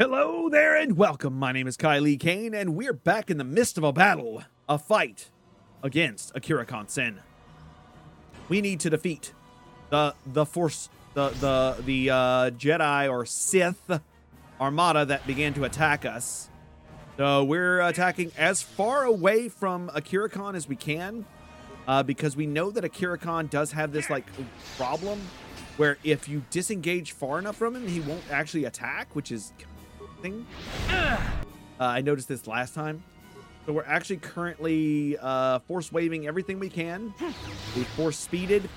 Hello there and welcome. My name is Kailee Cain, and we're back in the midst of a battle, a fight against Akira Sen. We need to defeat the the force the the the uh, Jedi or Sith armada that began to attack us. So we're attacking as far away from Akira Khan as we can, uh, because we know that Akira Khan does have this like problem where if you disengage far enough from him, he won't actually attack, which is thing. Uh, I noticed this last time. So we're actually currently uh, force waving everything we can. We force speeded.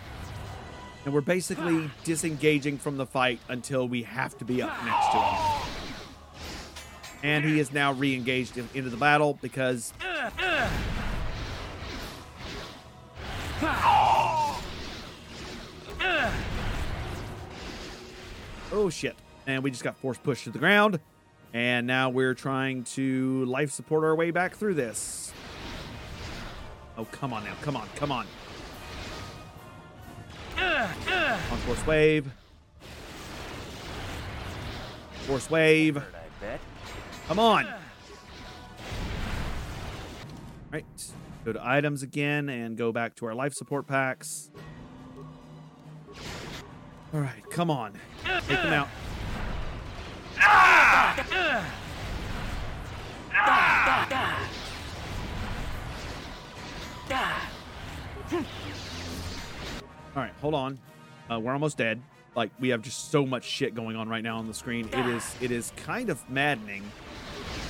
And we're basically disengaging from the fight until we have to be up next to him. And he is now re-engaged in, into the battle because... Oh shit. And we just got force pushed to the ground. And now we're trying to life support our way back through this. Oh, come on now. Come on. Come on. On force wave. Force wave. Come on. All right. Go to items again and go back to our life support packs. All right. Come on. Take them out. All right, hold on. Uh, we're almost dead. Like we have just so much shit going on right now on the screen. It is it is kind of maddening.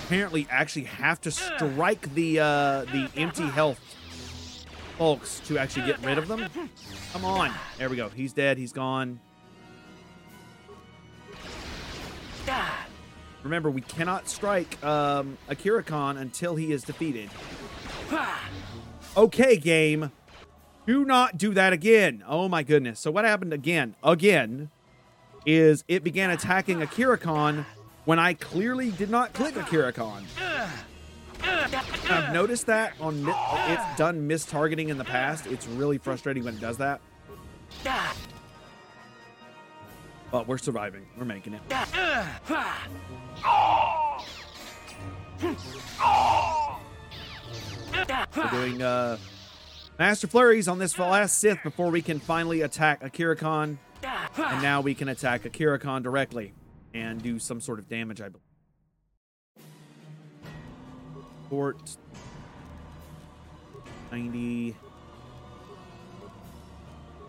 Apparently, actually have to strike the uh, the empty health folks to actually get rid of them. Come on. There we go. He's dead. He's gone. Remember, we cannot strike um, Akira Khan until he is defeated. Okay, game. Do not do that again. Oh my goodness. So what happened again? Again is it began attacking Akira Khan when I clearly did not click Akira Khan. I've noticed that on it's done mistargeting in the past. It's really frustrating when it does that. But we're surviving. We're making it. We're doing uh, Master Flurries on this last Sith before we can finally attack Akira Khan. And now we can attack Akira Khan directly and do some sort of damage, I believe. Fort 90.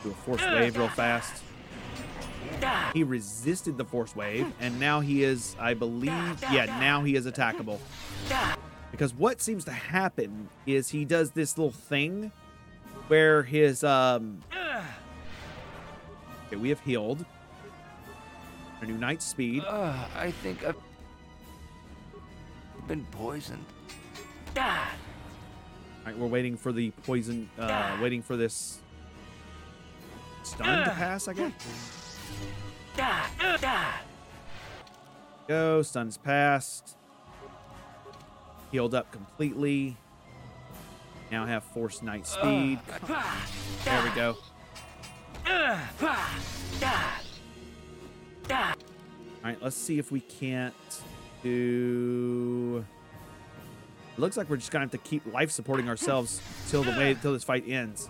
Do a force wave real fast. He resisted the force wave, and now he is, I believe, yeah, now he is attackable. Because what seems to happen is he does this little thing where his, um... Okay, we have healed. Our new Knight Speed. Uh, I think I've been poisoned. All right, we're waiting for the poison, uh, waiting for this stun to pass, I guess. Go, sun's passed. Healed up completely. Now have force Knight Speed. There we go. Alright, let's see if we can't do looks like we're just gonna have to keep life supporting ourselves till the way till this fight ends.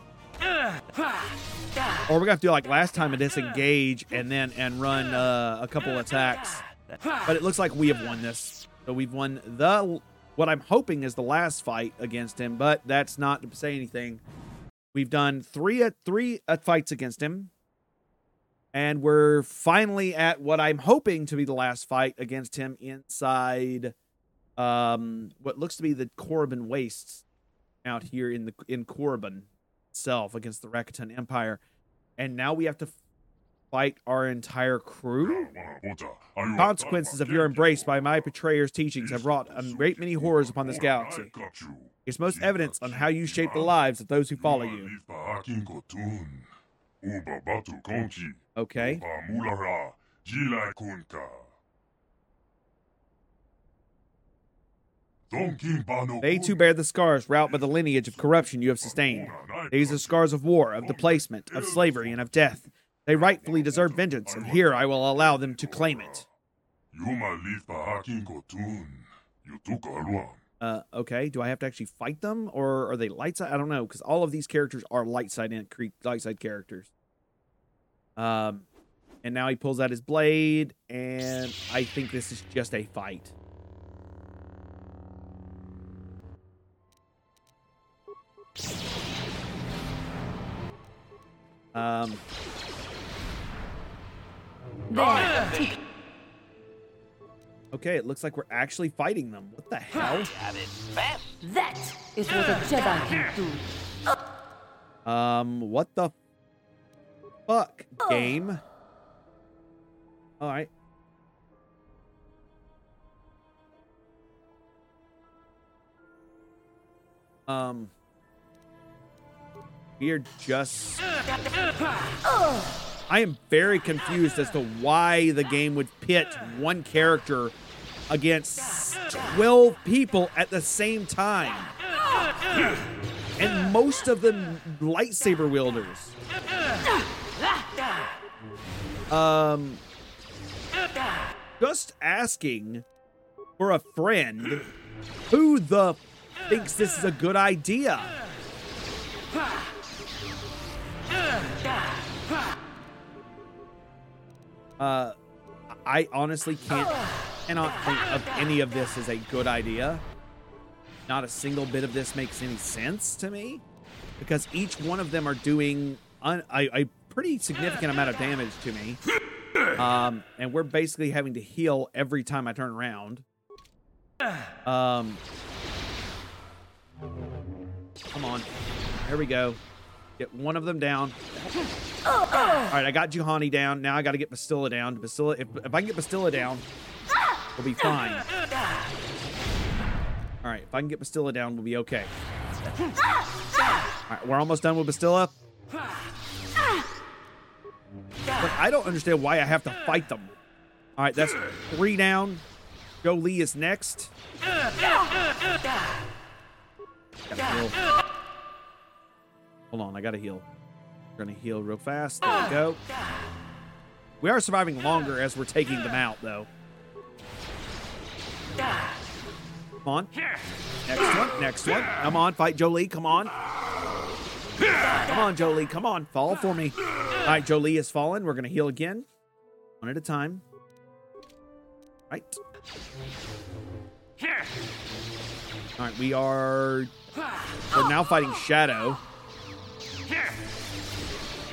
Or we're gonna have to do like last time and disengage and then and run uh, a couple attacks. But it looks like we have won this. So we've won the what I'm hoping is the last fight against him, but that's not to say anything. We've done three at three at fights against him. And we're finally at what I'm hoping to be the last fight against him inside um what looks to be the Korriban Wastes out here in the in Korriban itself against the Rakatan Empire. And now we have to fight our entire crew? Consequences of your embrace by my betrayer's teachings have wrought a great many horrors upon this galaxy. It's most evidence on how you shape the lives of those who follow you. Okay. They too bear the scars wrought by the lineage of corruption you have sustained. These are scars of war, of displacement, of slavery, and of death. They rightfully deserve vengeance, and here I will allow them to claim it. Yuma lipa akin kotun. Yutuka aluang. Uh, okay. Do I have to actually fight them, or are they light side? I don't know, because all of these characters are light side and cre- light side characters. Um, and now he pulls out his blade, and I think this is just a fight. Um, There. okay, it looks like we're actually fighting them. What the hell? Got it fast. That is what a Jedi can do. Um, what the fuck, game? All right. Um, just. I am very confused as to why the game would pit one character against 12 people at the same time and most of them lightsaber wielders. Um, just asking for a friend who the thinks this is a good idea. Uh, I honestly can't cannot think of any of this as a good idea. Not a single bit of this makes any sense to me because each one of them are doing un- a, a pretty significant amount of damage to me. Um, and we're basically having to heal every time I turn around. Um, come on. Here we go. Get one of them down. All right, I got Juhani down. Now I got to get Bastila down. Bastila, if, if I can get Bastila down, we'll be fine. All right, if I can get Bastila down, we'll be okay. All right, we're almost done with Bastila. But I don't understand why I have to fight them. All right, that's three down. Jolee is next. Hold on, I gotta heal. We're gonna heal real fast. There we go. We are surviving longer as we're taking them out, though. Come on. Next one. Next one. Come on, fight Jolee. Come on. Come on, Jolee. Come on. Fall for me. All right, Jolee is fallen. We're gonna heal again. One at a time. Right. All right, we are. We're now fighting Shadow.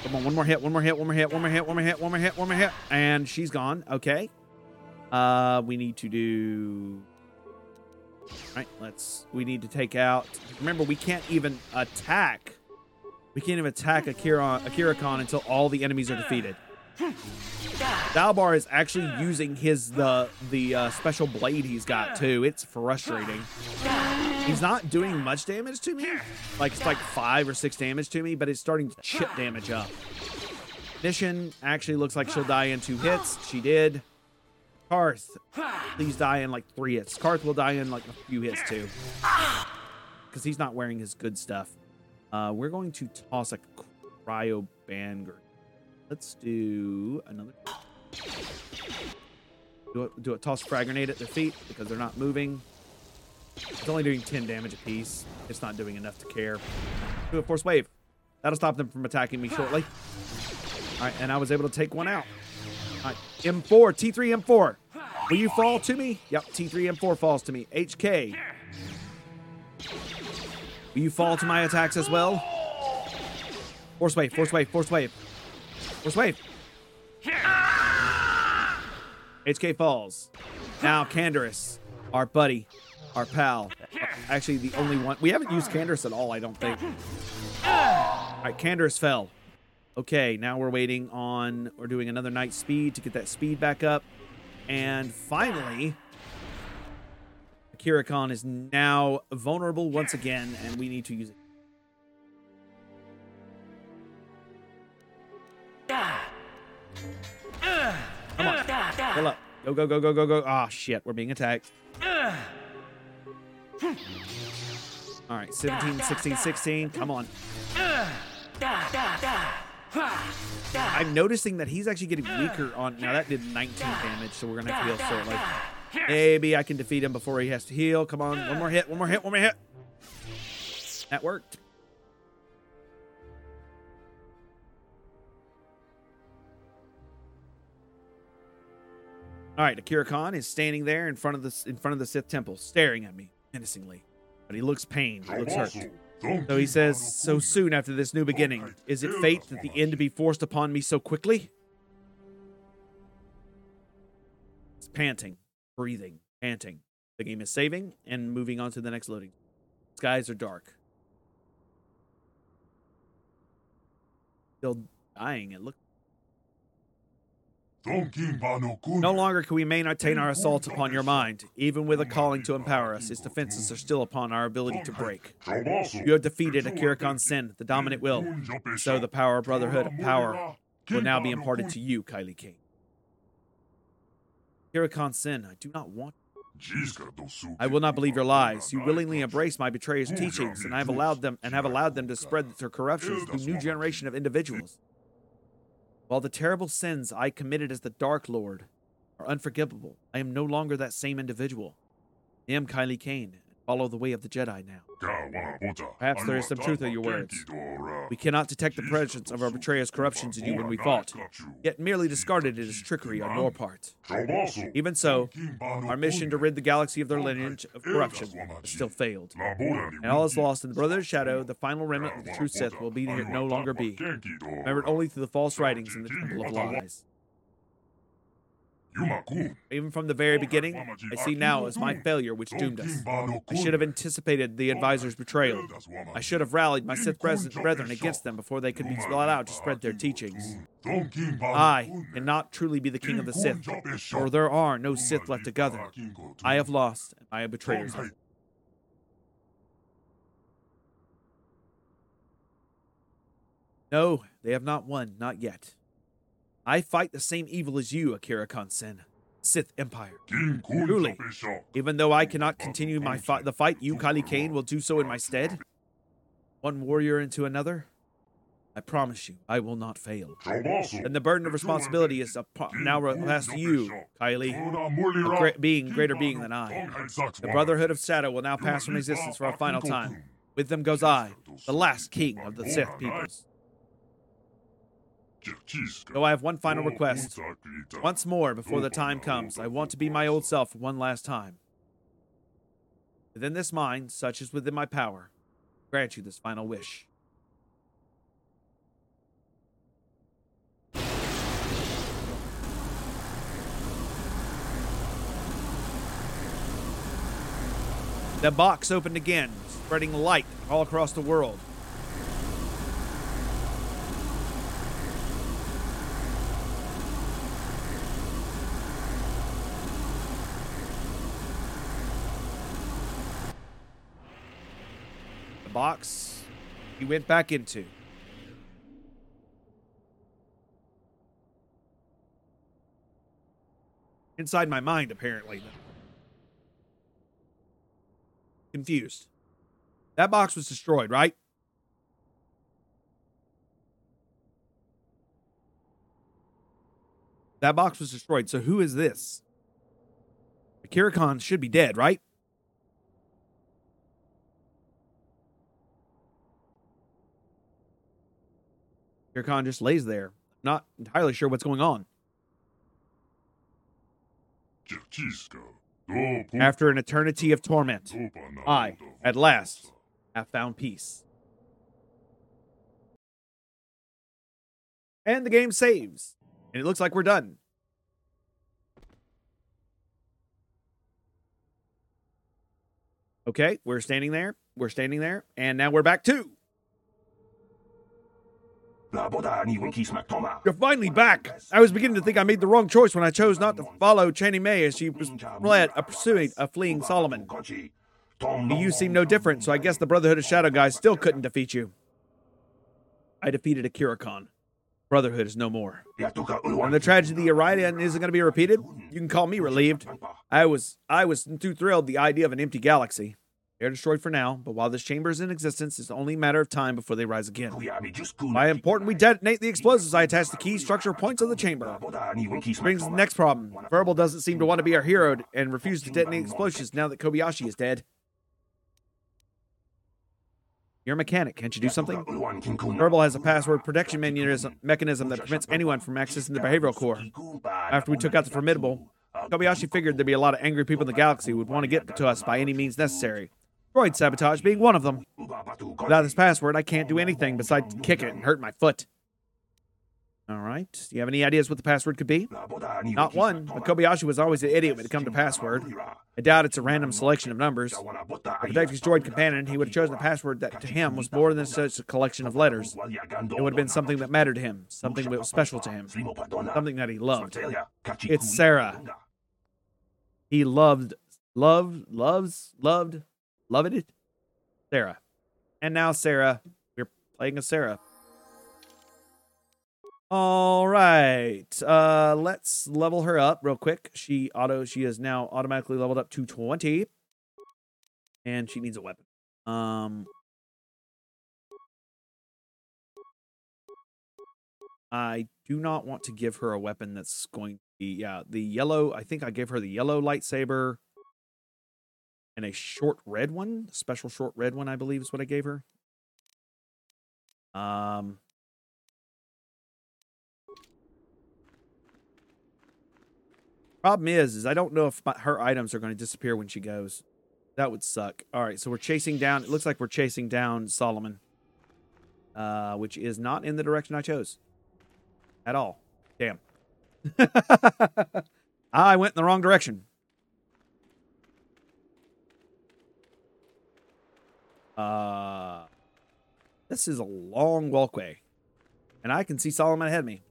Come on, one more hit, one more hit, one more hit, one more hit, one more hit, one more hit, one more hit, and she's gone. Okay. Uh, we need to do. All right, let's. We need to take out. Remember, we can't even attack. We can't even attack Akira Akira Khan until all the enemies are defeated. Zaalbar is actually using his the the uh, special blade he's got too. It's frustrating. He's not doing much damage to me. Like it's like five or six damage to me, but it's starting to chip damage up. Mission actually looks like she'll die in two hits. She did. Carth, please die in like three hits. Carth will die in like a few hits too. Because he's not wearing his good stuff. Uh, we're going to toss a cryo banger. Let's do another. Do do a toss frag grenade at their feet because they're not moving. It's only doing 10 damage apiece. It's not doing enough to care. Do a force wave. That'll stop them from attacking me shortly. All right, and I was able to take one out. All right, M4, T3, M4. Will you fall to me? Yep, T3, M4 falls to me. HK. Will you fall to my attacks as well? Force wave, force wave, force wave. Force wave. HK falls. Now Canderous, our buddy, our pal. Actually, the only one. We haven't used Canderous at all, I don't think. All right, Canderous fell. Okay, now we're waiting on. We're doing another Knight Speed to get that speed back up. And finally, Akira Khan is now vulnerable once again, and we need to use it. Come on. Pull up. Go, go, go, go, go, go. Ah, shit. We're being attacked. All right. 17, 16, 16. Come on. I'm noticing that he's actually getting uh. weaker on. Now that did 19 damage, so we're gonna have to heal. So like, maybe I can defeat him before he has to heal. Come on, one more hit, one more hit, one more hit. That worked. All right, Akira Khan is standing there in front of the in front of the Sith temple, staring at me menacingly. But he looks pained. He looks hurt. So he says, So soon after this new beginning, is it fate that the end be forced upon me so quickly? It's panting, breathing, panting. The game is saving and moving on to the next loading. Skies are dark. Still dying, it looks. No longer can we maintain our assault upon your mind. Even with a calling to empower us, its defenses are still upon our ability to break. You have defeated Akira Khan Sen, the dominant will. So the power of Brotherhood of Power will now be imparted to you, Kylie King. Akira Khan Sen, I do not want. I will not believe your lies. You willingly embrace my betrayer's teachings, and I have allowed them and have allowed them to spread their corruptions through new generation of individuals. While the terrible sins I committed as the Dark Lord are unforgivable, I am no longer that same individual. I am Kailee Cain, follow the way of the Jedi now. Perhaps there is some truth in your words. We cannot detect the presence of our betrayer's corruptions in you when we fought, yet merely discarded it as trickery on your part. Even so, our mission to rid the galaxy of their lineage of corruption has still failed. And all is lost in the Brotherhood of Shadow, the final remnant of the true Sith will be no longer be, remembered only through the false writings in the Temple of Lies. Even from the very beginning, I see now as my failure which doomed us. I should have anticipated the advisor's betrayal. I should have rallied my Sith brethren against them before they could be allowed out to spread their teachings. I cannot truly be the king of the Sith, for there are no Sith left to govern. I have lost, and I have betrayed them. No, they have not won, not yet. I fight the same evil as you, Akira Sen. Sith Empire. Truly, even though I cannot continue my fight, the fight, you, Kailee Cain, will do so in my stead. One warrior into another. I promise you, I will not fail. And the burden of responsibility is now passed to you, Kailee, a great being, greater being than I. The Brotherhood of Shadow will now pass from existence for a final time. With them goes I, the last king of the Sith peoples. Though I have one final request. Once more, before the time comes, I want to be my old self one last time. Within this mind, such as within my power, grant you this final wish. The box opened again, spreading light all across the world. Box he went back into. Inside my mind, apparently. Confused. That box was destroyed, right? That box was destroyed. So who is this? Akira Khan should be dead, right? Khan just lays there, not entirely sure what's going on. After an eternity of torment, I, at last, have found peace. And the game saves. And it looks like we're done. Okay, we're standing there. We're standing there. And now we're back to you're finally back. I was beginning to think I made the wrong choice when I chose not to follow Channing Mei as she was fled, uh, pursuing a fleeing Solomon. You seem no different, so I guess the Brotherhood of Shadow guys still couldn't defeat you. I defeated Akira Khan. Brotherhood is no more. And the tragedy of Raiden isn't going to be repeated. You can call me relieved. I was I was too thrilled the idea of an empty galaxy. They are destroyed for now, but while this chamber is in existence, it's only a matter of time before they rise again. By important we detonate the explosives, I attach the key structure points of the chamber. Brings the next problem. Verbal doesn't seem to want to be our hero and refuse to detonate explosives now that Kobayashi is dead. You're a mechanic. Can't you do something? Verbal has a password protection mechanism, mechanism that prevents anyone from accessing the behavioral core. After we took out the formidable, Kobayashi figured there'd be a lot of angry people in the galaxy who would want to get to us by any means necessary. Droid sabotage being one of them. Without this password, I can't do anything besides kick it and hurt my foot. All right. Do you have any ideas what the password could be? Not one, but Kobayashi was always an idiot when it come to password. I doubt it's a random selection of numbers. To protect his droid companion, he would have chosen a password that to him was more than just a collection of letters. It would have been something that mattered to him, something that was special to him, something that he loved. It's Sarah. He loved, loved, loves, loved, loved it. Sarah. And now Sarah. We're playing as Sarah. All right. Uh let's level her up real quick. She auto she is now automatically leveled up to 20. And she needs a weapon. Um I do not want to give her a weapon that's going to be yeah, the yellow, I think I gave her the yellow lightsaber and a short red one, special short red one I believe is what I gave her. Um Problem is, is I don't know if my, her items are going to disappear when she goes. That would suck. All right, so we're chasing down. It looks like we're chasing down Solomon, uh, which is not in the direction I chose at all. Damn. I went in the wrong direction. Uh, this is a long walkway, and I can see Solomon ahead of me.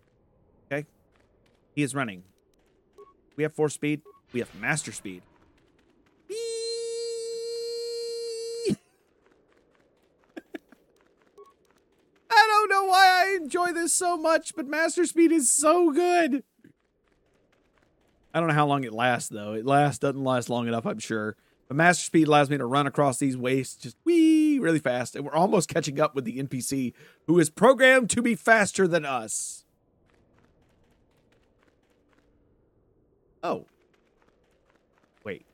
Okay, he is running. We have force speed. We have master speed. I don't know why I enjoy this so much, but master speed is so good. I don't know how long it lasts though. It lasts doesn't last long enough, I'm sure. But master speed allows me to run across these wastes just wee really fast, and we're almost catching up with the NPC who is programmed to be faster than us. Oh. Wait.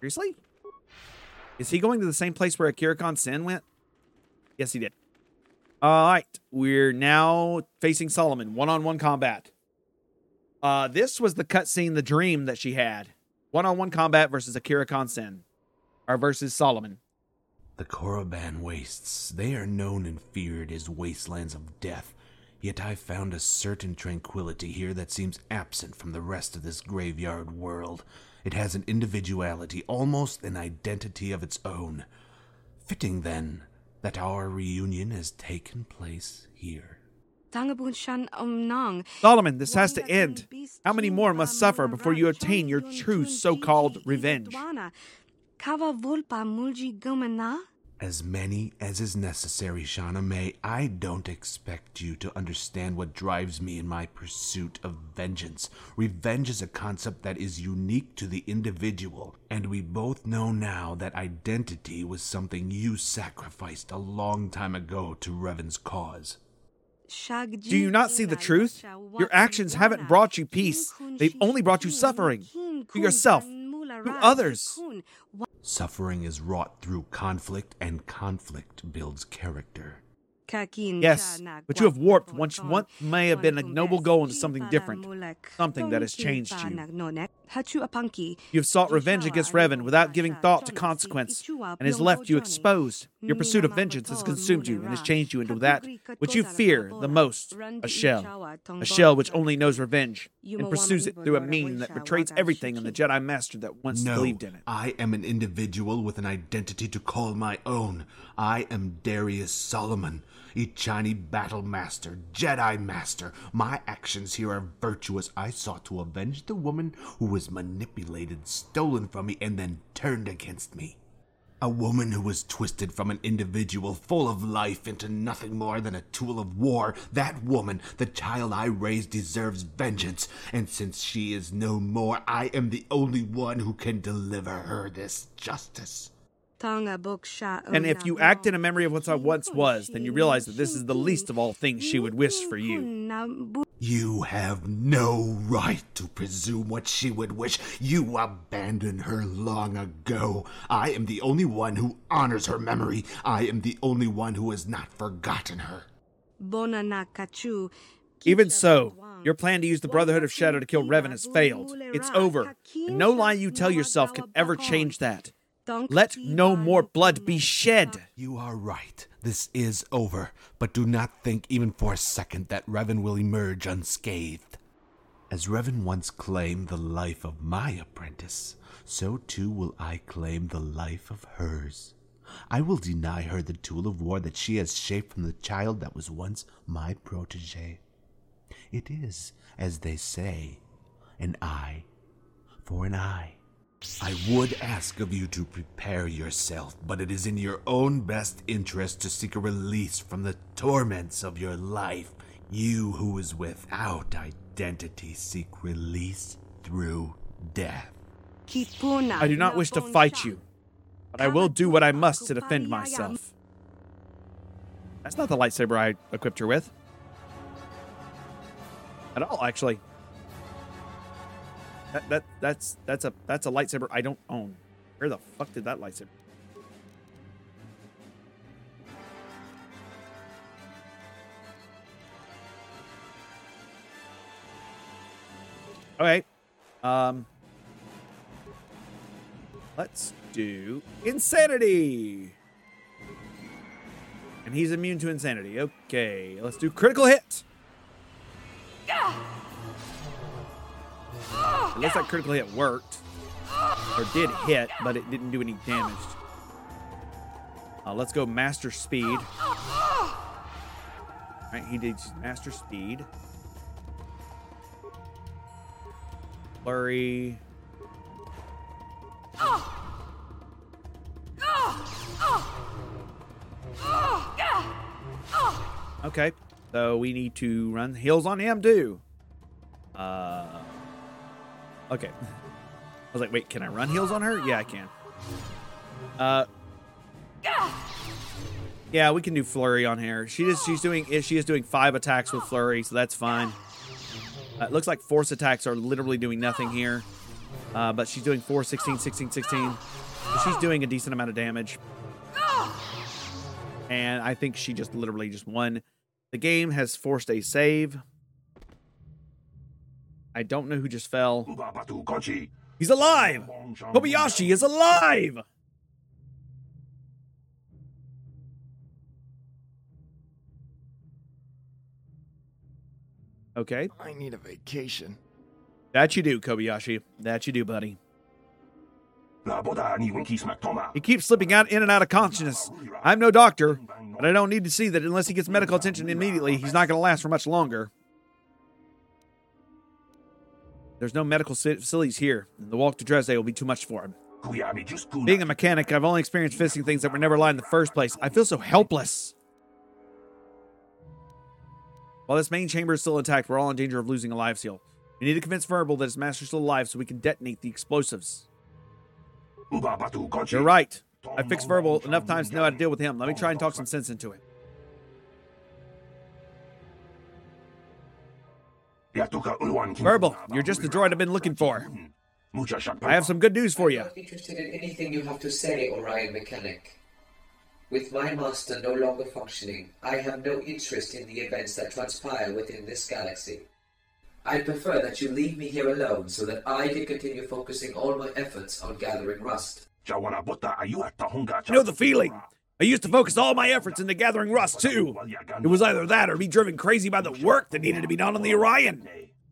Seriously? Is he going to the same place where Akira Sen went? Yes, he did. All right. We're now facing Solomon. One on one combat. Uh, this was the cutscene, the dream that she had. One on one combat versus Akira Sen. Or versus Solomon. The Korriban Wastes, they are known and feared as wastelands of death. Yet I found a certain tranquility here that seems absent from the rest of this graveyard world. It has an individuality, almost an identity of its own. Fitting, then, that our reunion has taken place here. Solomon, Solomon, this has to end. How many more must suffer before you attain your true so called revenge? As many as is necessary, Shauna May. I don't expect you to understand what drives me in my pursuit of vengeance. Revenge is a concept that is unique to the individual, and we both know now that identity was something you sacrificed a long time ago to Revan's cause. Do you not see the truth? Your actions haven't brought you peace, they've only brought you suffering. To yourself, to others. Suffering is wrought through conflict, and conflict builds character. Yes, but you have warped. once what may have been a noble goal into something different, something that has changed you. You have sought revenge against Revan without giving thought to consequence, and has left you exposed. Your pursuit of vengeance has consumed you and has changed you into that which you fear the most. A shell. A shell which only knows revenge and pursues it through a mean that betrays everything in the Jedi Master that once No, believed in it. I am an individual with an identity to call my own. I am Darius Solomon, Ichani Battle Master, Jedi Master. My actions here are virtuous. I sought to avenge the woman who was manipulated, stolen from me, and then turned against me. A woman who was twisted from an individual full of life into nothing more than a tool of war. That woman, the child I raised, deserves vengeance. And since she is no more, I am the only one who can deliver her this justice. And if you act in a memory of what I once was, then you realize that this is the least of all things she would wish for you. You have no right to presume what she would wish. You abandoned her long ago. I am the only one who honors her memory. I am the only one who has not forgotten her. Even so, your plan to use the Brotherhood of Shadow to kill Revan has failed. It's over. And no lie you tell yourself can ever change that. Let no more blood be shed. You are right. This is over. But do not think even for a second that Revan will emerge unscathed. As Revan once claimed the life of my apprentice, so too will I claim the life of hers. I will deny her the tool of war that she has shaped from the child that was once my protege. It is, as they say, an eye for an eye. I would ask of you to prepare yourself, but it is in your own best interest to seek a release from the torments of your life. You who is without identity seek release through death. I do not wish to fight you, but I will do what I must to defend myself. That's not the lightsaber I equipped her with. At all, actually. That, that that's that's a that's a lightsaber I don't own. Where the fuck did that lightsaber? Okay. Um Let's do insanity. And he's immune to insanity. Okay, let's do critical hit. Looks like critical hit worked. Or did hit, but it didn't do any damage. Uh, let's go master speed. He did master speed. Flurry. Okay, so we need to run heals on him too. Okay. I was like, wait, can I run heals on her? Yeah, I can. Uh, yeah, we can do flurry on her. She is she's doing she is doing five attacks with flurry, so that's fine. Uh, it looks like force attacks are literally doing nothing here, uh, but she's doing 4, 16, 16, 16. So she's doing a decent amount of damage. And I think she just literally just won. The game has forced a save. I don't know who just fell. He's alive! Kobayashi is alive! Okay. I need a vacation. That you do, Kobayashi. That you do, buddy. Laboda ni Winky Smack Toma. He keeps slipping out in and out of consciousness. I'm no doctor, but I don't need to see that unless he gets medical attention immediately, he's not going to last for much longer. There's no medical facilities here. and The walk to Dresde will be too much for him. Being a mechanic, I've only experienced fixing things that were never aligned in the first place. I feel so helpless. While this main chamber is still intact, we're all in danger of losing a live seal. We need to convince Verbal that his master's still alive so we can detonate the explosives. You're right. I fixed Verbal enough times to know how to deal with him. Let me try and talk some sense into it. Verbal, you're just the droid I've been looking for. I have some good news for you. I'm not interested in anything you have to say, Orion Mechanic. With my master no longer functioning, I have no interest in the events that transpire within this galaxy. I prefer that you leave me here alone so that I can continue focusing all my efforts on gathering rust. Jawana Bota Ayu at Tahunga. You know the feeling. I used to focus all my efforts into gathering rust, too. It was either that or be driven crazy by the work that needed to be done on the Orion.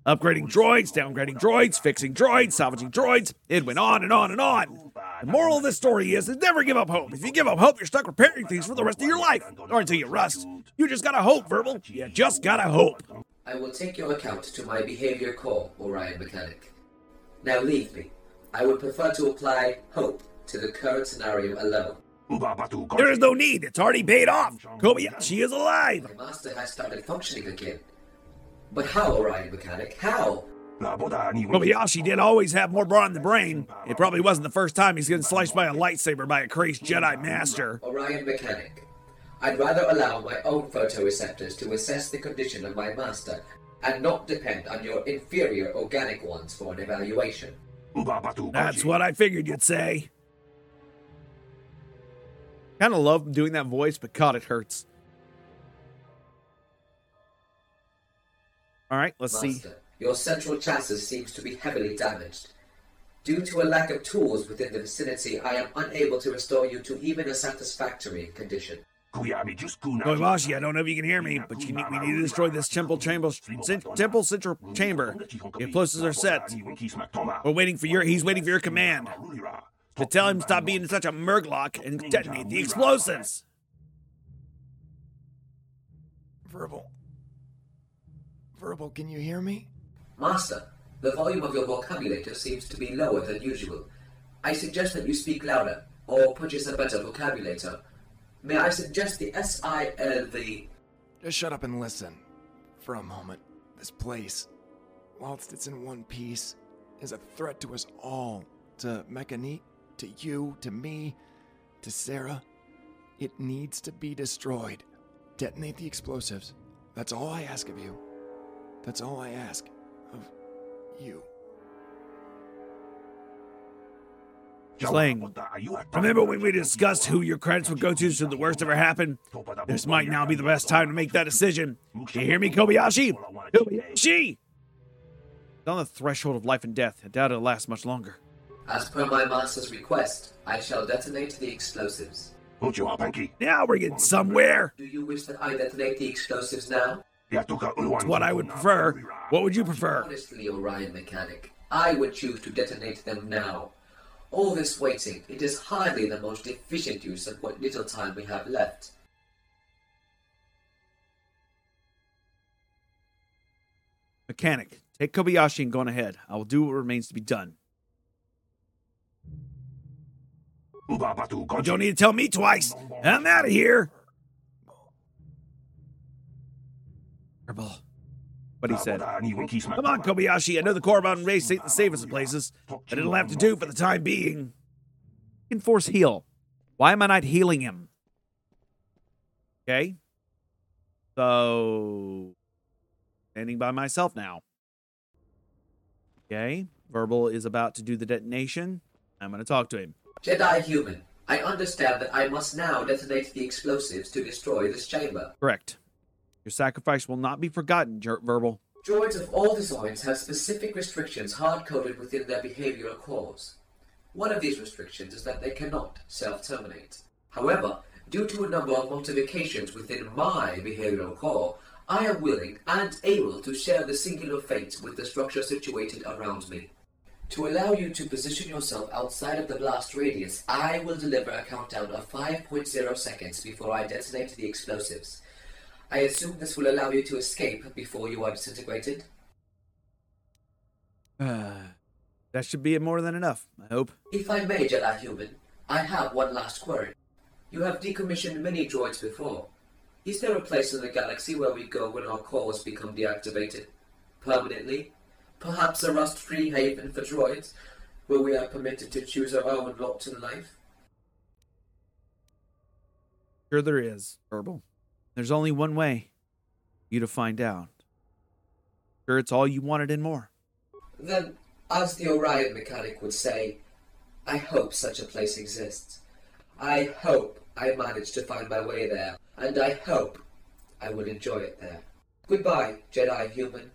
Upgrading droids, downgrading droids, fixing droids, salvaging droids. It went on and on and on. The moral of this story is, is never give up hope. If you give up hope, you're stuck repairing things for the rest of your life. Or until you rust. You just gotta hope, Verbal. You just gotta hope. I will take your account to my behavior core, Orion Mechanic. Now leave me. I would prefer to apply hope to the current scenario alone. There is no need. It's already paid off. Kobayashi is alive. My master has started functioning again. But how, Orion Mechanic? How? Kobayashi did always have more brawn than brain. It probably wasn't the first time he's getting sliced by a lightsaber by a crazed Jedi Master. Orion Mechanic. I'd rather allow my own photoreceptors to assess the condition of my master and not depend on your inferior organic ones for an evaluation. That's what I figured you'd say. Kind of love doing that voice, but God, it hurts. All right, let's see. Your central chassis seems to be heavily damaged. Due to a lack of tools within the vicinity, I am unable to restore you to even a satisfactory condition. Kobayashi, I don't know if you can hear me, but need, we need to destroy this temple chamber, temple central chamber. The explosives are set. We're waiting for your. He's waiting for your command to tell him to stop being such a murglock and detonate the explosives. Verbal. Verbal, can you hear me? Master, the volume of your vocabulator seems to be lower than usual. I suggest that you speak louder, or purchase a better vocabulator. May I suggest the SILV? Just shut up and listen. For a moment, this place, whilst it's in one piece, is a threat to us all. To Mechanite, to you, to me, to Sarah. It needs to be destroyed. Detonate the explosives. That's all I ask of you. That's all I ask of you. Sling. Remember when we discussed who your credits would go to should the worst ever happen? This might now be the best time to make that decision. Do you hear me, Kobayashi? Kobayashi! It's on the threshold of life and death. I doubt it'll last much longer. As per my master's request, I shall detonate the explosives. Now we're getting somewhere. Do you wish that I detonate the explosives now? It's what I would prefer. What would you prefer? Honestly, Orion Mechanic, I would choose to detonate them now. All this waiting, it is hardly the most efficient use of what little time we have left. Mechanic, take Kobayashi and go on ahead. I will do what remains to be done. You don't need to tell me twice. I'm out of here. Verbal. What he said. Come on, Kobayashi. I know the core mountain race ain't the safest of places, but it'll have to do for the time being. Enforce heal. Why am I not healing him? Okay. So, standing by myself now. Okay. Verbal is about to do the detonation. I'm going to talk to him. Jedi human, I understand that I must now detonate the explosives to destroy this chamber. Correct. Your sacrifice will not be forgotten, Jer- Verbal. Droids of all designs have specific restrictions hard coded within their behavioral cores. One of these restrictions is that they cannot self terminate. However, due to a number of modifications within my behavioral core, I am willing and able to share the singular fate with the structure situated around me. To allow you to position yourself outside of the blast radius, I will deliver a countdown of 5.0 seconds before I detonate the explosives. I assume this will allow you to escape before you are disintegrated. Uh, that should be more than enough, I hope. If I may, Jedi Human, I have one last query. You have decommissioned many droids before. Is there a place in the galaxy where we go when our cores become deactivated? Permanently? Perhaps a rust-free haven for droids, where we are permitted to choose our own lot in life? Sure, there is, Verbal. There's only one way you to find out. Sure, it's all you wanted and more. Then, as the Orion mechanic would say, I hope such a place exists. I hope I manage to find my way there, and I hope I will enjoy it there. Goodbye, Jedi human.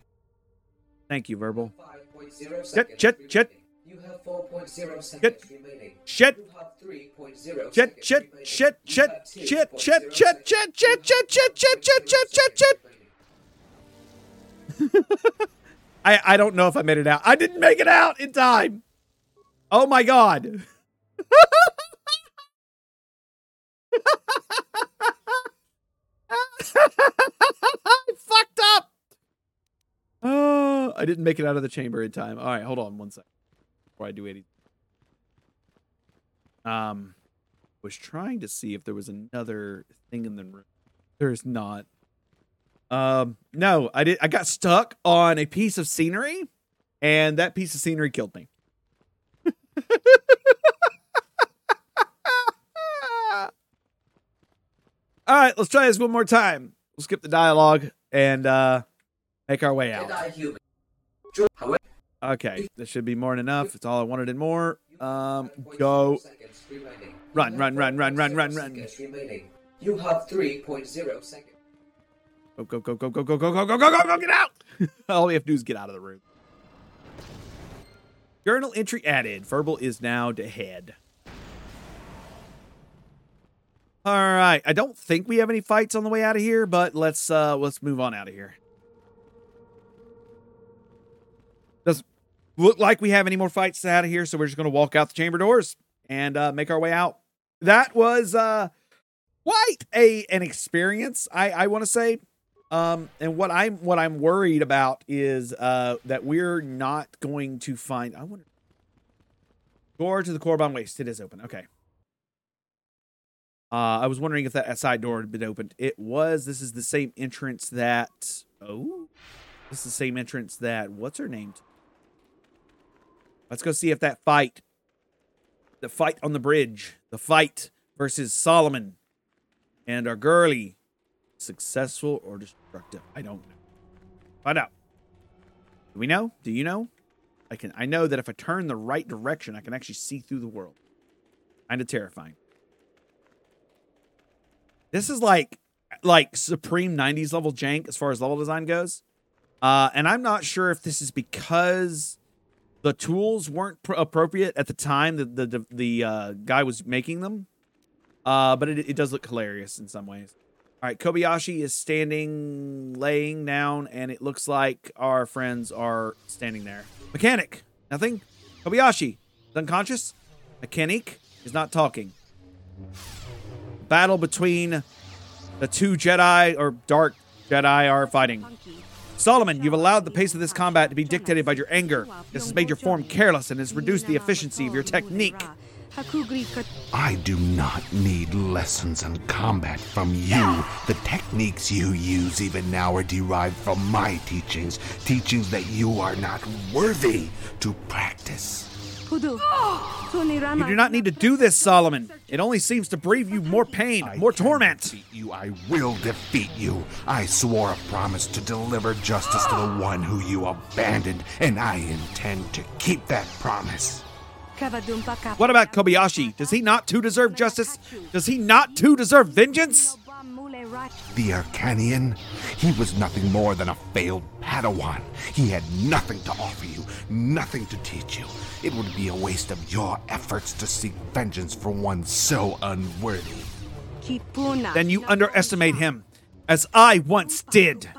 Thank you, Verbal. 5.0 Shit, seconds shit, shit. You have 4.0 seconds Shit. remaining. Shit. You have 3.0 Shit, shit, remaining. shit, shit, shit, shit, shit, shit, shit, shit, shit, shit, shit, shit, shit, shit, shit. I, I don't know if I made it out. I didn't make it out in time. Oh my god. Oh, I didn't make it out of the chamber in time. All right, hold on one second before I do 80. Um, was trying to see if there was another thing in the room. There's not. Um, no, I did. I got stuck on a piece of scenery, And that piece of scenery killed me. All right, let's try this one more time. We'll skip the dialogue and uh, make our way out. Jedi human. However, Okay, this should be more than enough. It's all I wanted and more. Um, go. Run, run, run, run, run, run, run. You have 3.0 seconds. Go, go, go, go, go, go, go, go, go, go, go, go, get out! all we have to do is get out of the room. Journal entry added. Verbal is now dead. All right. I don't think we have any fights on the way out of here, but let's uh let's move on out of here. Look like we have any more fights out of here, so we're just gonna walk out the chamber doors and uh make our way out. That was uh quite a an experience, I I want to say. Um, and what I'm what I'm worried about is uh that we're not going to find. I wonder. Door to the Korriban Waste. It is open. Okay. Uh, I was wondering if that side door had been opened. It was. This is the same entrance that. Oh, this is the same entrance that. What's her name? Let's go see if that fight, the fight on the bridge, the fight versus Solomon and our girly, successful or destructive. I don't know. Find out. Do we know? Do you know? I can. I know that if I turn the right direction, I can actually see through the world. Kind of terrifying. This is like like supreme 90s level jank as far as level design goes. Uh, and I'm not sure if this is because the tools weren't pr- appropriate at the time that the the, the uh, guy was making them. Uh, but it, it does look hilarious in some ways. All right, Kobayashi is standing, laying down, and it looks like our friends are standing there. Mechanic, nothing. Kobayashi is unconscious. Mechanic is not talking. Battle between the two Jedi or dark Jedi are fighting. Solomon, you've allowed the pace of this combat to be dictated by your anger. This has made your form careless and has reduced the efficiency of your technique. I do not need lessons in combat from you. The techniques you use even now are derived from my teachings, teachings that you are not worthy to practice. You do not need to do this, Solomon. It only seems to breed you more pain, I more can torment. defeat you. I will defeat you. I swore a promise to deliver justice to the one who you abandoned, and I intend to keep that promise. What about Kobayashi? Does he not too deserve justice? Does he not too deserve vengeance? The Arkanian? He was nothing more than a failed Padawan. He had nothing to offer you, nothing to teach you. It would be a waste of your efforts to seek vengeance for one so unworthy. Then you underestimate him, as I once did.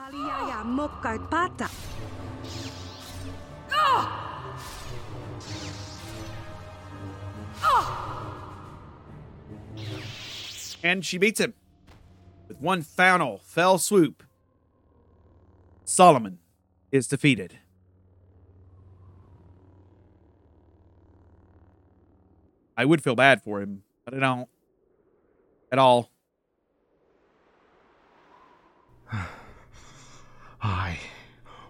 And she beats him with one final fell swoop. Solomon is defeated. I would feel bad for him, but I don't at all. I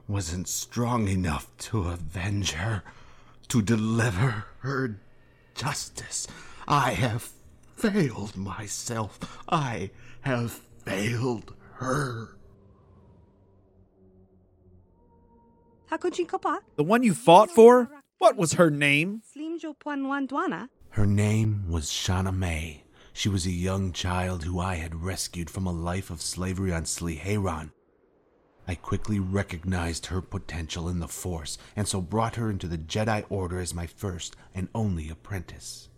wasn't strong enough to avenge her, to deliver her justice. I have failed myself. I have failed her. The one you fought for? What was her name? Her name was Shauna May. She was a young child who I had rescued from a life of slavery on Sliheron. I quickly recognized her potential in the Force, and so brought her into the Jedi Order as my first and only apprentice.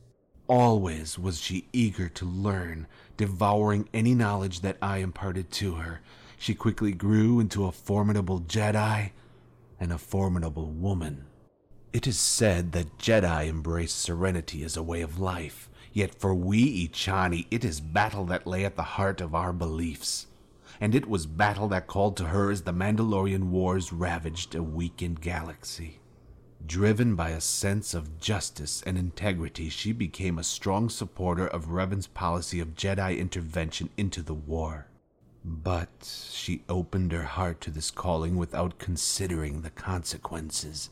Always was she eager to learn, devouring any knowledge that I imparted to her. She quickly grew into a formidable Jedi and a formidable woman. It is said that Jedi embrace serenity as a way of life, yet for we Echani, it is battle that lay at the heart of our beliefs. And it was battle that called to her as the Mandalorian Wars ravaged a weakened galaxy. Driven by a sense of justice and integrity, she became a strong supporter of Revan's policy of Jedi intervention into the war. But she opened her heart to this calling without considering the consequences.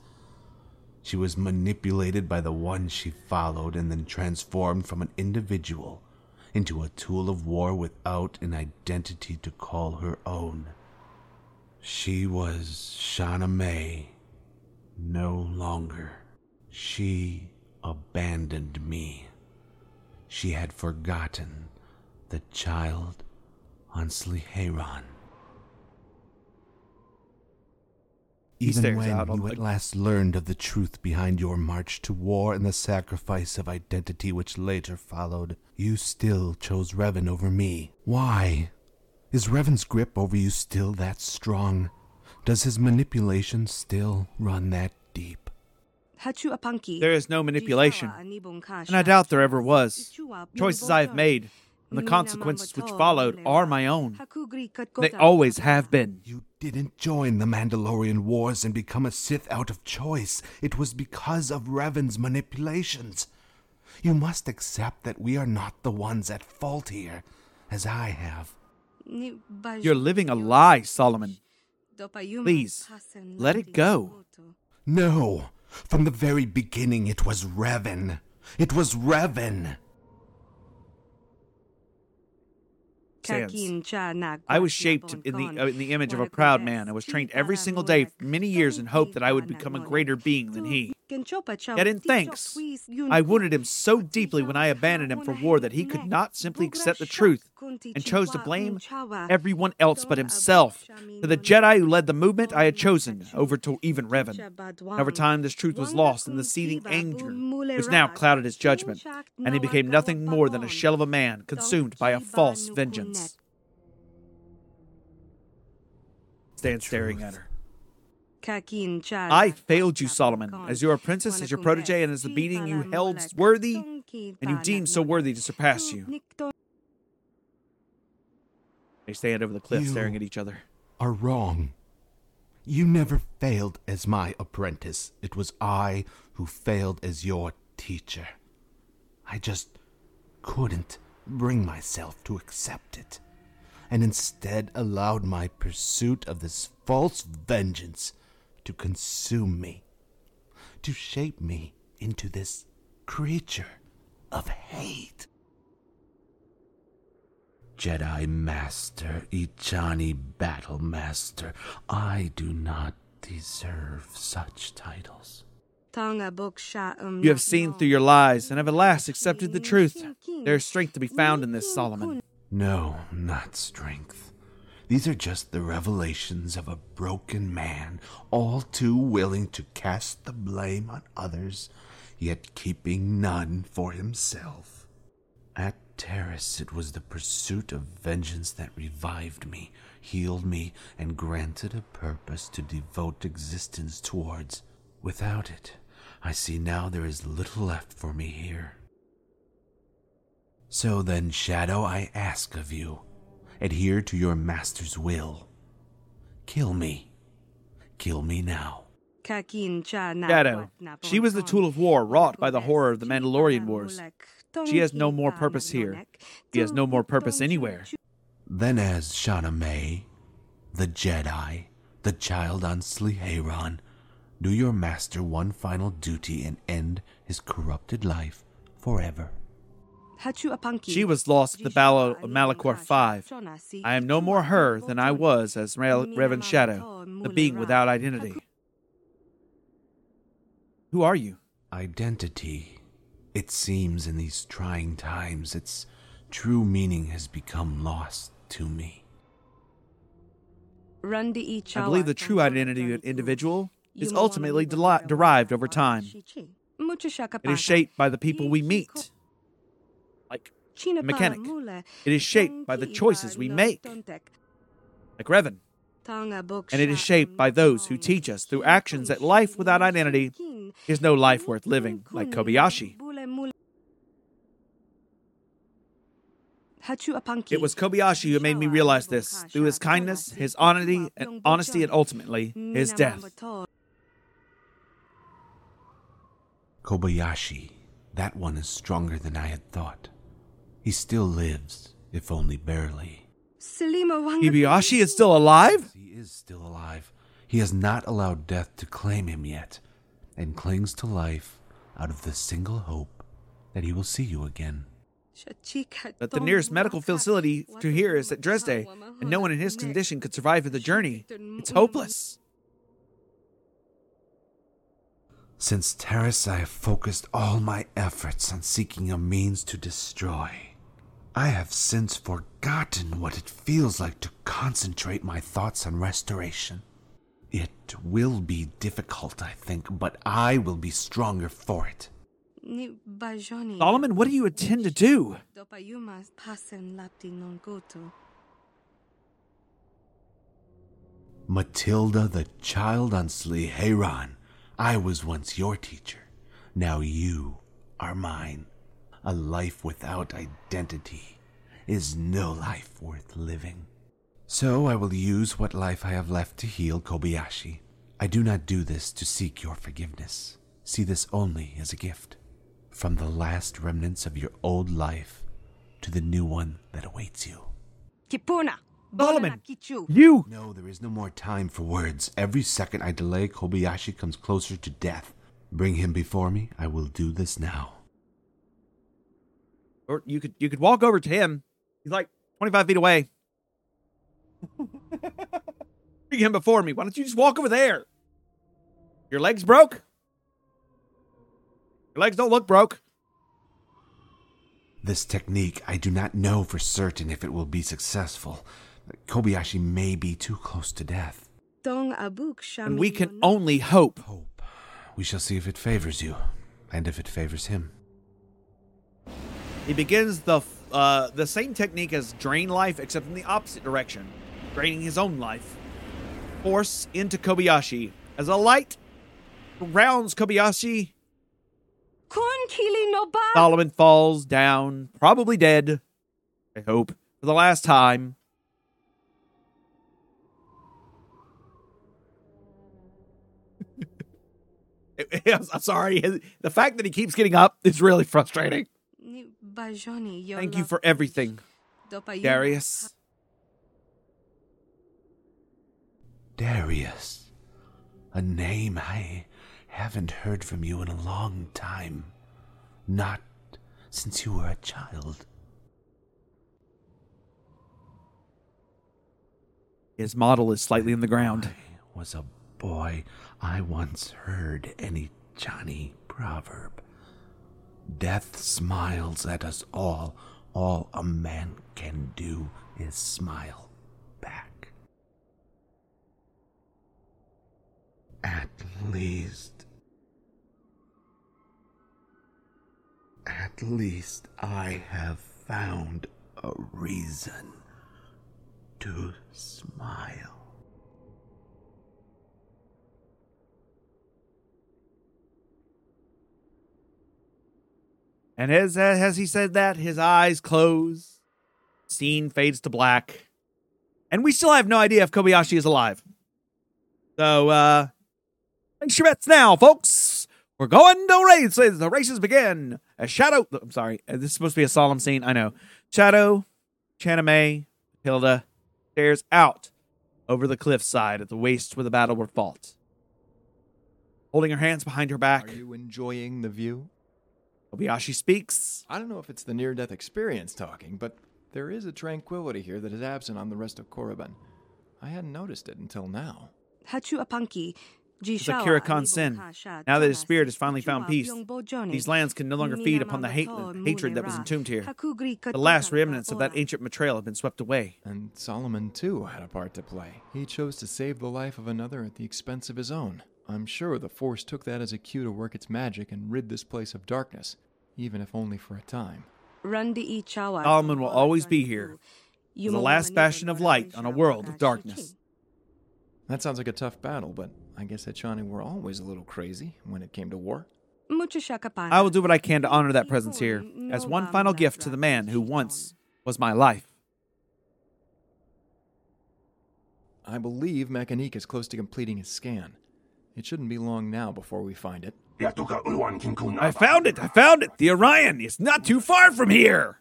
She was manipulated by the one she followed and then transformed from an individual into a tool of war without an identity to call her own. She was Shauna May. No longer. She abandoned me. She had forgotten the child on Sliheron. He Even when out you the- at last learned of the truth behind your march to war and the sacrifice of identity which later followed, you still chose Revan over me. Why? Is Revan's grip over you still that strong? Does his manipulation still run that deep? There is no manipulation, and I doubt there ever was. Choices I have made and the consequences which followed are my own. They always have been. You didn't join the Mandalorian Wars and become a Sith out of choice. It was because of Revan's manipulations. You must accept that we are not the ones at fault here, as I have. You're living a lie, Solomon. Please, let it go. No, from the very beginning it was Revan. It was Revan. Sans. I was shaped in the uh, in the image of a proud man. I was trained every single day for many years in hope that I would become a greater being than he. Yet in thanks, I wounded him so deeply when I abandoned him for war that he could not simply accept the truth and chose to blame everyone else but himself. To the Jedi who led the movement, I had chosen over to even Revan. And over time, this truth was lost, in the seething anger which now clouded his judgment, and he became nothing more than a shell of a man consumed by a false vengeance. Stand staring at her. I failed you, Solomon, as your princess, as your protege, and as the being you held worthy, and you deemed so worthy to surpass you. They stand over the cliff, You- staring at each other. Are wrong. You never failed as my apprentice. It was I who failed as your teacher. I just couldn't bring myself to accept it, and instead allowed my pursuit of this false vengeance to consume me, to shape me into this creature of hate. Jedi Master, Echani Battle Master, I do not deserve such titles. You have seen through your lies and have at last accepted the truth. There is strength to be found in this, Solomon. No, not strength. These are just the revelations of a broken man, all too willing to cast the blame on others, yet keeping none for himself. At Terrace, it was the pursuit of vengeance that revived me, healed me, and granted a purpose to devote existence towards. Without it, I see now there is little left for me here. So then, Shadow, I ask of you, adhere to your master's will. Kill me. Kill me now. Shadow, she was the tool of war wrought by the horror of the Mandalorian Wars. She has no more purpose here. She has no more purpose anywhere. Then, as Shana May, the Jedi, the child on Sliheron, do your master one final duty and end his corrupted life forever. She was lost at the Battle of Malachor V. I am no more her than I was as Re- Revan Shadow, the being without identity. Who are you? Identity. It seems in these trying times its true meaning has become lost to me. I believe the true identity of an individual is ultimately deli- derived over time. It is shaped by the people we meet. Like mechanic. It is shaped by the choices we make. Like Revan. And it is shaped by those who teach us through actions that life without identity is no life worth living, like Kobayashi. It was Kobayashi who made me realize this through his kindness, his honesty, and honesty, and ultimately his death. Kobayashi, that one is stronger than I had thought. He still lives, if only barely. Kobayashi is still alive? He is still alive. He has not allowed death to claim him yet. and clings to life out of the single hope that he will see you again. But the nearest medical facility to here is at Dresde, and no one in his condition could survive the journey. It's hopeless. Since Terrace, I have focused all my efforts on seeking a means to destroy. I have since forgotten what it feels like to concentrate my thoughts on restoration. It will be difficult, I think, but I will be stronger for it. Solomon, what do you intend to do? Matilda, the child on Sliheron, I was once your teacher. Now you are mine. A life without identity is no life worth living. So I will use what life I have left to heal Kobayashi. I do not do this to seek your forgiveness. See this only as a gift. From the last remnants of your old life to the new one that awaits you. Kipuna. Solomon, you! No, there is no more time for words. Every second I delay, Kobayashi comes closer to death. Bring him before me. I will do this now. Or you could you could walk over to him. He's like 25 feet away. Bring him before me. Why don't you just walk over there? Your legs broke? Your legs don't look broke. This technique, I do not know for certain if it will be successful. Kobayashi may be too close to death. And we can only hope. Hope. We shall see if it favors you, and if it favors him. He begins the uh, the same technique as drain life, except in the opposite direction, draining his own life. Force into Kobayashi as a light surrounds Kobayashi. Solomon falls down, probably dead. I hope for the last time. I'm sorry. The fact that he keeps getting up is really frustrating. Thank you for everything, Darius. Darius. A name I haven't heard from you in a long time. Not since you were a child. His model is slightly in the ground. I was a boy. I once heard any Johnny proverb. Death smiles at us all. All a man can do is smile back. At least. At least I have found a reason to smile. And as as he said that, his eyes close. Scene fades to black. And we still have no idea if Kobayashi is alive. So uh place your bets now, folks. We're going to races. The races begin. A shadow I'm sorry. This is supposed to be a solemn scene. I know. Shadow, Chaname, Hilda stares out over the cliffside at the waste where the battle were fought. Holding her hands behind her back, Are you enjoying the view? Kobayashi speaks. I don't know if it's the near death experience talking, but there is a tranquility here that is absent on the rest of Korriban. I hadn't noticed it until now. It's Akira Khan Sen. Now that his spirit has finally found peace, these lands can no longer feed upon the hate, hatred that was entombed here. The last remnants of that ancient betrayal have been swept away. And Solomon, too, had a part to play. He chose to save the life of another at the expense of his own. I'm sure the Force took that as a cue to work its magic and rid this place of darkness, even if only for a time. Alman will always be here as the last bastion of light on a world of darkness. That sounds like a tough battle, but I guess Echani were always a little crazy when it came to war. I will do what I can to honor that presence here as one final gift to the man who once was my life. I believe Mechanique is close to completing his scan. It shouldn't be long now before we find it. I found it! I found it! The Orion! It's not too far from here!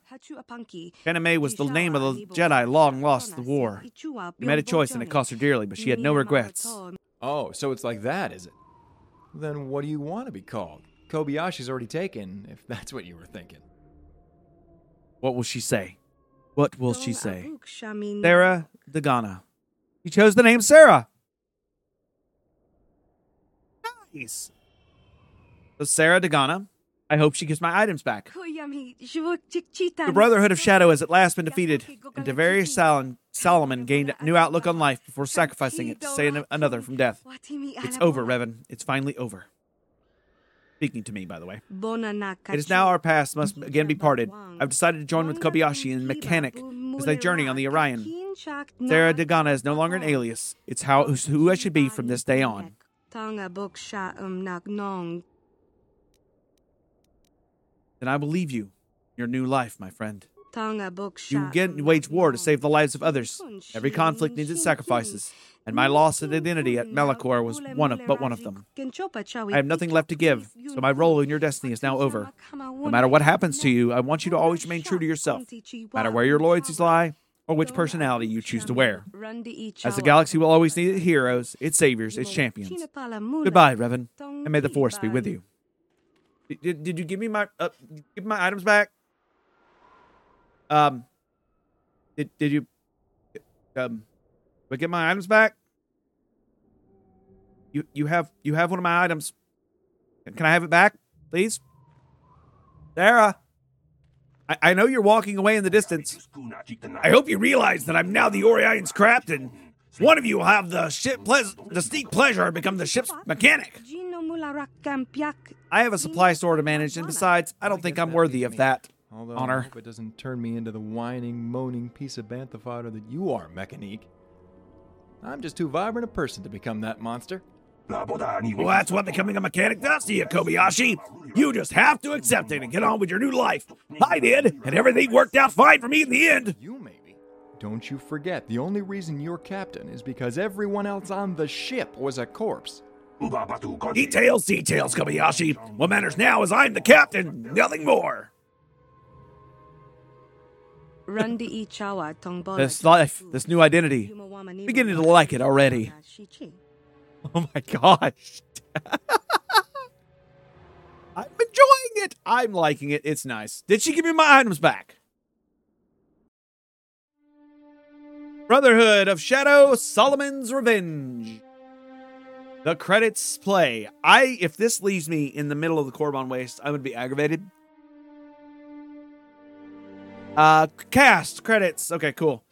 Kaname was the name of the Jedi long lost the war. She made a choice and it cost her dearly, but she had no regrets. Oh, so it's like that, is it? Then what do you want to be called? Kobayashi's already taken, if that's what you were thinking. What will she say? What will she say? abuk Sarah Dagana. She chose the name Sarah. Nice. So Sarah Dagana. I hope she gets my items back. Chikchitan. The Brotherhood of Shadow has at last been defeated, and Salon, Solomon gained a new outlook on life before sacrificing it to save another from death. It's over, Revan. It's finally over. Speaking to me, by the way. It is now our past must again be parted. I've decided to join with Kobayashi and Mechanic as they journey on the Orion. Sarah Dagana is no longer an alias. It's how who I should be from this day on. Then I will leave you your new life, my friend. You get wage war to save the lives of others. Every conflict needs its sacrifices, and my loss of identity at Malachor was one of but one of them. I have nothing left to give, so my role in your destiny is now over. No matter what happens to you, I want you to always remain true to yourself, no matter where your loyalties lie or which personality you choose to wear. As the galaxy will always need its heroes, its saviors, its champions. Goodbye, Revan, and may the Force be with you. Did- Did, you give me my uh, give my items back? Um, did did you um, I get my items back? You you have you have one of my items. Can I have it back, please? Sarah, I, I know you're walking away in the distance. I hope you realize that I'm now the Orion's captain. One of you will have the ship pleas- distinct pleasure of become the ship's mechanic. I have a supply store to manage, and besides, I don't think I'm worthy of that Although I honor. hope it doesn't turn me into the whining, moaning piece of bantha fodder that you are, Mechanique. I'm just too vibrant a person to become that monster. Well, that's what becoming a mechanic does to you, Kobayashi. You just have to accept it and get on with your new life. I did, and everything worked out fine for me in the end. You maybe. Don't you forget, the only reason you're captain is because everyone else on the ship was a corpse. Details, details, Kobayashi. What matters now is I'm the captain, nothing more. This life, this new identity, beginning to like it already. Oh my gosh. I'm enjoying it. I'm liking it. It's nice. Did she give me my items back? Brotherhood of Shadow, Solomon's Revenge. The credits play. I if this leaves me in the middle of the Korriban Waste, I would be aggravated. Uh cast credits. Okay, cool.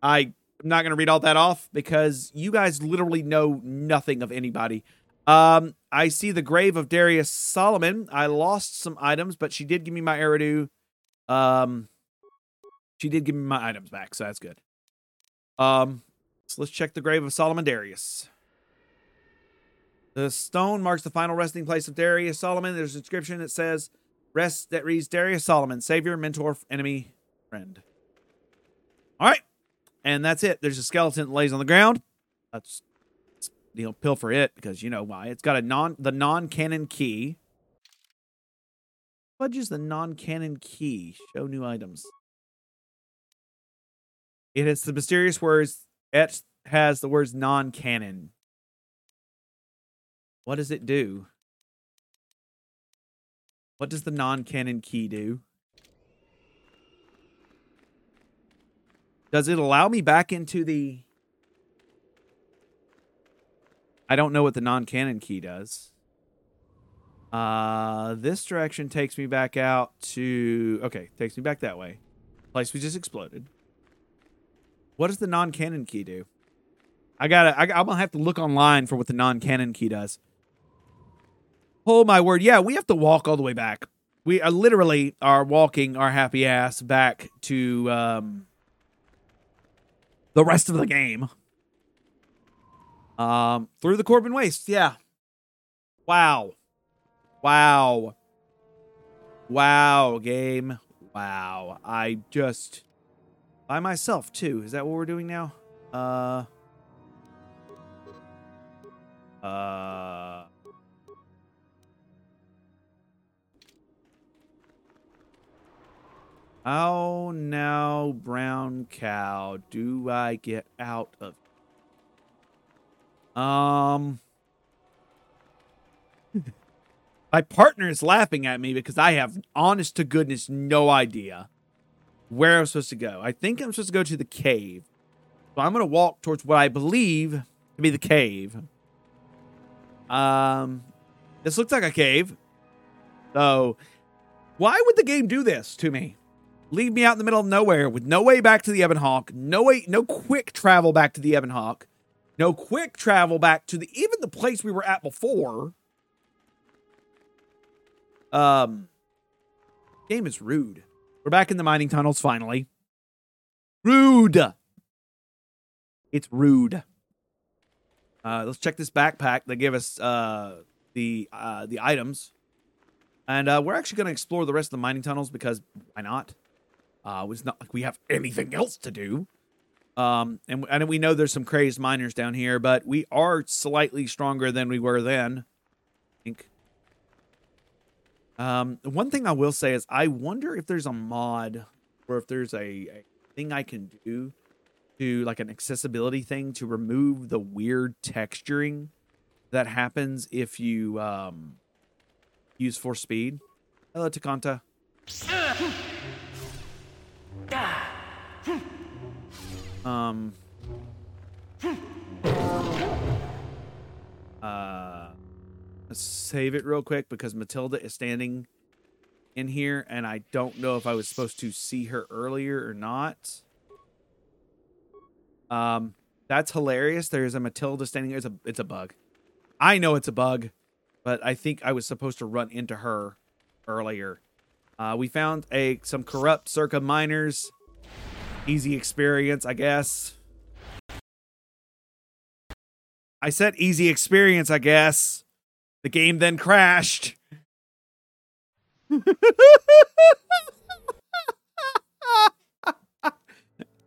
I am not to read all that off because you guys literally know nothing of anybody. Um, I see the grave of Darius Solomon. I lost some items, but she did give me my Eridu. Um, she did give me my items back, so that's good. Um, so let's check the grave of Solomon Darius. The stone marks the final resting place of Darius Solomon. There's an inscription that says, "Rest." That reads, "Darius Solomon, savior, mentor, enemy, friend." All right, and that's it. There's a skeleton that lays on the ground. That's you know pilfer it because you know why. It's got a non the non canon key. What is the non canon key? Show new items. It has the mysterious words. It has the words non canon. What does it do? What does the non canon key do? Does it allow me back into the. I don't know what the non canon key does. Uh, this direction takes me back out to. Okay, takes me back that way. Place we just exploded. What does the non canon key do? I gotta. I, I'm gonna have to look online for what the non canon key does. Oh my word! Yeah, we have to walk all the way back. We are literally are walking our happy ass back to um, the rest of the game. Um, through the Korriban Waste. Yeah. Wow. Wow. Wow, game. Wow. I just by myself too. Is that what we're doing now? Uh. Uh. How now, brown cow, do I get out of? Um. My partner is laughing at me because I have, honest to goodness, no idea where I'm supposed to go. I think I'm supposed to go to the cave. So I'm going to walk towards what I believe to be the cave. Um, this looks like a cave. So, why would the game do this to me? Leave me out in the middle of nowhere with no way back to the Ebon Hawk, no way, no quick travel back to the Ebon Hawk, no quick travel back to the even the place we were at before. Um, game is rude. We're back in the mining tunnels finally. Rude. It's rude. Uh, let's check this backpack. They give us uh, the uh, the items, and uh, we're actually going to explore the rest of the mining tunnels because why not? Uh, it's not like we have anything else to do. Um, and and we know there's some crazed miners down here, but we are slightly stronger than we were then. I think. Um, one thing I will say is I wonder if there's a mod or if there's a, a thing I can do to like an accessibility thing to remove the weird texturing that happens if you um use force speed. Hello, Takanta. Um. Uh, let's save it real quick because Matilda is standing in here, and I don't know if I was supposed to see her earlier or not. Um, that's hilarious. There's a Matilda standing. It's a it's a bug. I know it's a bug, but I think I was supposed to run into her earlier. Uh, we found a some corrupt circa miners. Easy experience, I guess. I said easy experience, I guess. The game then crashed.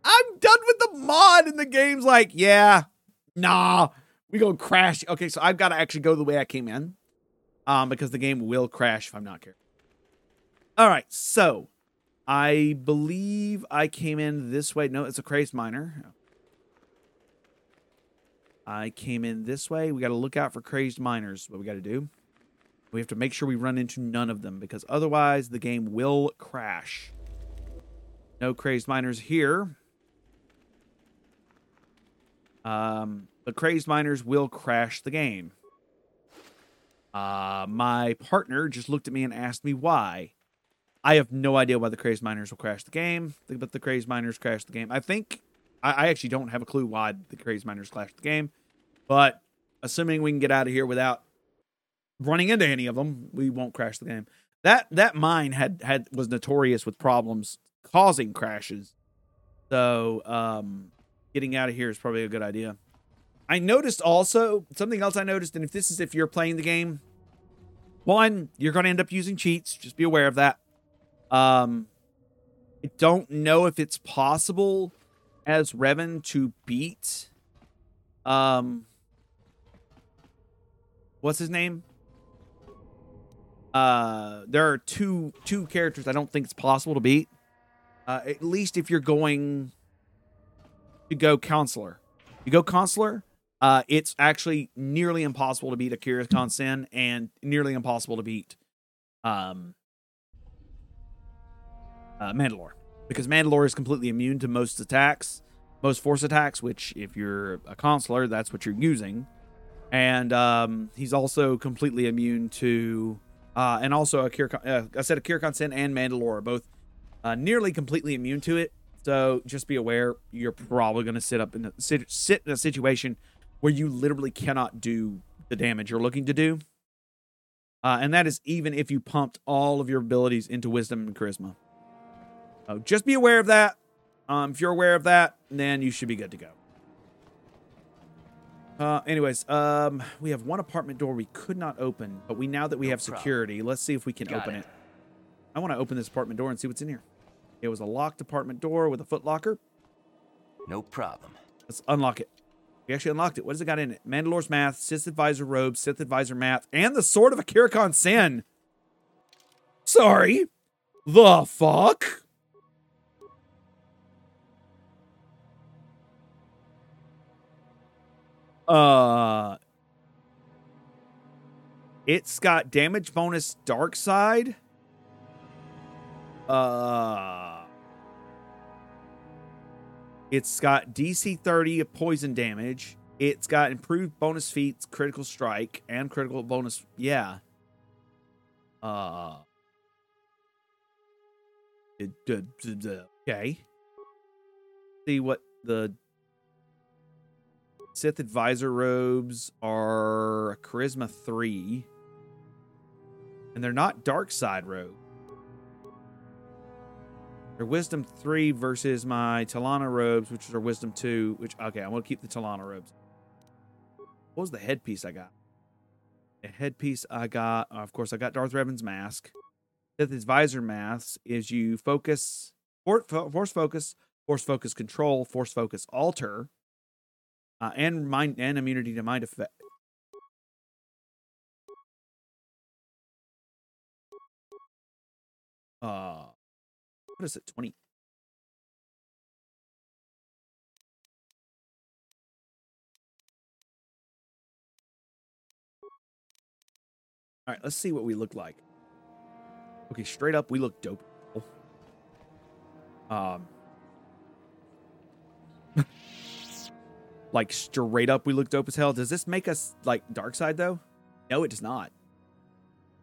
I'm done with the mod, and the game's like, yeah, nah, we gonna crash. Okay, so I've got to actually go the way I came in, um, because the game will crash if I'm not careful. All right, so I believe I came in this way. No, it's a crazed miner. I came in this way. We got to look out for crazed miners. What we got to do? We have to make sure we run into none of them because otherwise the game will crash. No crazed miners here. Um, the crazed miners will crash the game. Uh, my partner just looked at me and asked me why. I have no idea why the crazed miners will crash the game, but the crazed miners crash the game. I think I, I actually don't have a clue why the crazed miners crashed the game, but assuming we can get out of here without running into any of them, we won't crash the game. That that mine had had was notorious with problems causing crashes, so um, getting out of here is probably a good idea. I noticed also something else I noticed, and if this is if you're playing the game, one, you're going to end up using cheats. Just be aware of that. Um, I don't know if it's possible as Revan to beat. Um, what's his name? Uh, there are two two characters I don't think it's possible to beat. Uh, at least if you're going to go consular, you go consular. Uh, it's actually nearly impossible to beat Akira Sen and nearly impossible to beat um uh, Mandalore because Mandalore is completely immune to most attacks, most force attacks. Which, if you're a consular, that's what you're using, and um, he's also completely immune to, uh, and also Akira. Uh, I said Akira Sen and Mandalore are both uh, nearly completely immune to it. So just be aware, you're probably going to sit up in a, sit, sit in a situation where you literally cannot do the damage you're looking to do. Uh, and that is even if you pumped all of your abilities into wisdom and charisma. Just be aware of that. Um, if you're aware of that, then you should be good to go. Uh, anyways, um, we have one apartment door we could not open, but we now that we No have problem. security, let's see if we can Got open it. it. I want to open this apartment door and see what's in here. It was a locked apartment door with a foot locker. No problem. Let's unlock it. We actually unlocked it. What does it got in it? Mandalore's math, Sith Advisor robe, Sith Advisor math, and the sword of Akira Khan Sen. Sorry. The fuck? Uh It's got damage bonus dark side. Uh It's got DC 30 of poison damage. It's got improved bonus feats, critical strike, and critical bonus. Yeah. Uh. Okay. See what the Sith Advisor robes are a Charisma 3. And they're not Dark Side robes. They're Wisdom 3 versus my Talana robes, which are Wisdom 2. Which, okay, I'm going to keep the Talana robes. What was the headpiece I got? The headpiece I got, uh, of course, I got Darth Revan's mask. Sith Advisor mask is you focus, force focus, force focus control, force focus alter, uh, and mind and immunity to mind effect. Uh, what is it? Twenty. All right, let's see what we look like. Okay, straight up, we look dope. Um, like straight up, we look dope as hell. Does this make us like dark side though? No, it does not.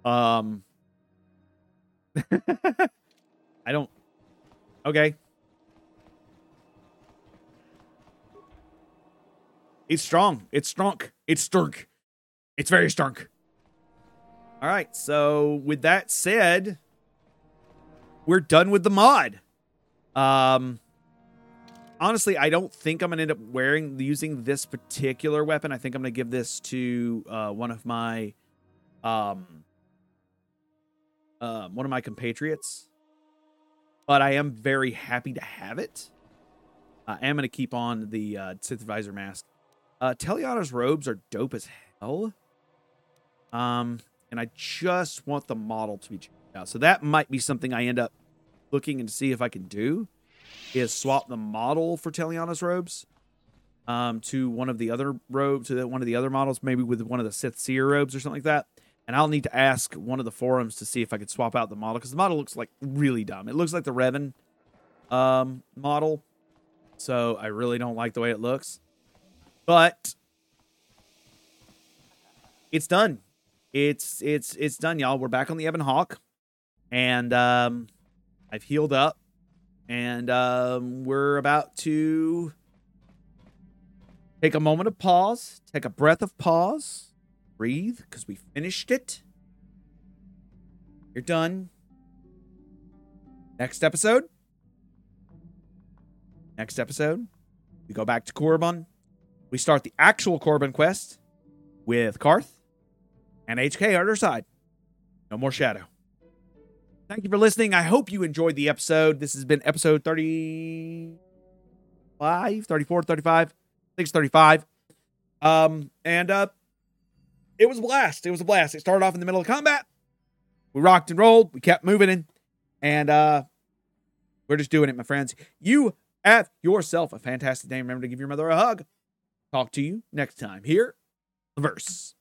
Um, I don't. Okay. It's strong. It's strong. It's stunk. It's very strong. All right. So with that said, we're done with the mod. Um, honestly, I don't think I'm gonna end up wearing using this particular weapon. I think I'm gonna give this to uh, one of my, um, um, one of my compatriots. But I am very happy to have it. I am gonna keep on the uh, Sith Advisor mask. Uh, robes are dope as hell. Um, and I just want the model to be checked out. So that might be something I end up looking and see if I can do is swap the model for Teliana's robes um, to one of the other robes, to one of the other models, maybe with one of the Sith Seer robes or something like that. And I'll need to ask one of the forums to see if I could swap out the model because the model looks like really dumb. It looks like the Revan um, model, so I really don't like the way it looks. But it's done. It's it's it's done, y'all. We're back on the Ebon Hawk, and um, I've healed up, and um, we're about to take a moment of pause, take a breath of pause, breathe, because we finished it. You're done. Next episode. Next episode, we go back to Korriban. We start the actual Korriban quest with Carth and HK on our side. No more Shadow. Thank you for listening. I hope you enjoyed the episode. This has been episode 35, 34, 35, I think it's 35. Um, and uh it was a blast. It was a blast. It started off in the middle of combat. We rocked and rolled. We kept moving in. And uh we're just doing it, my friends. You have yourself a fantastic day. Remember to give your mother a hug. Talk to you next time here, The Verse.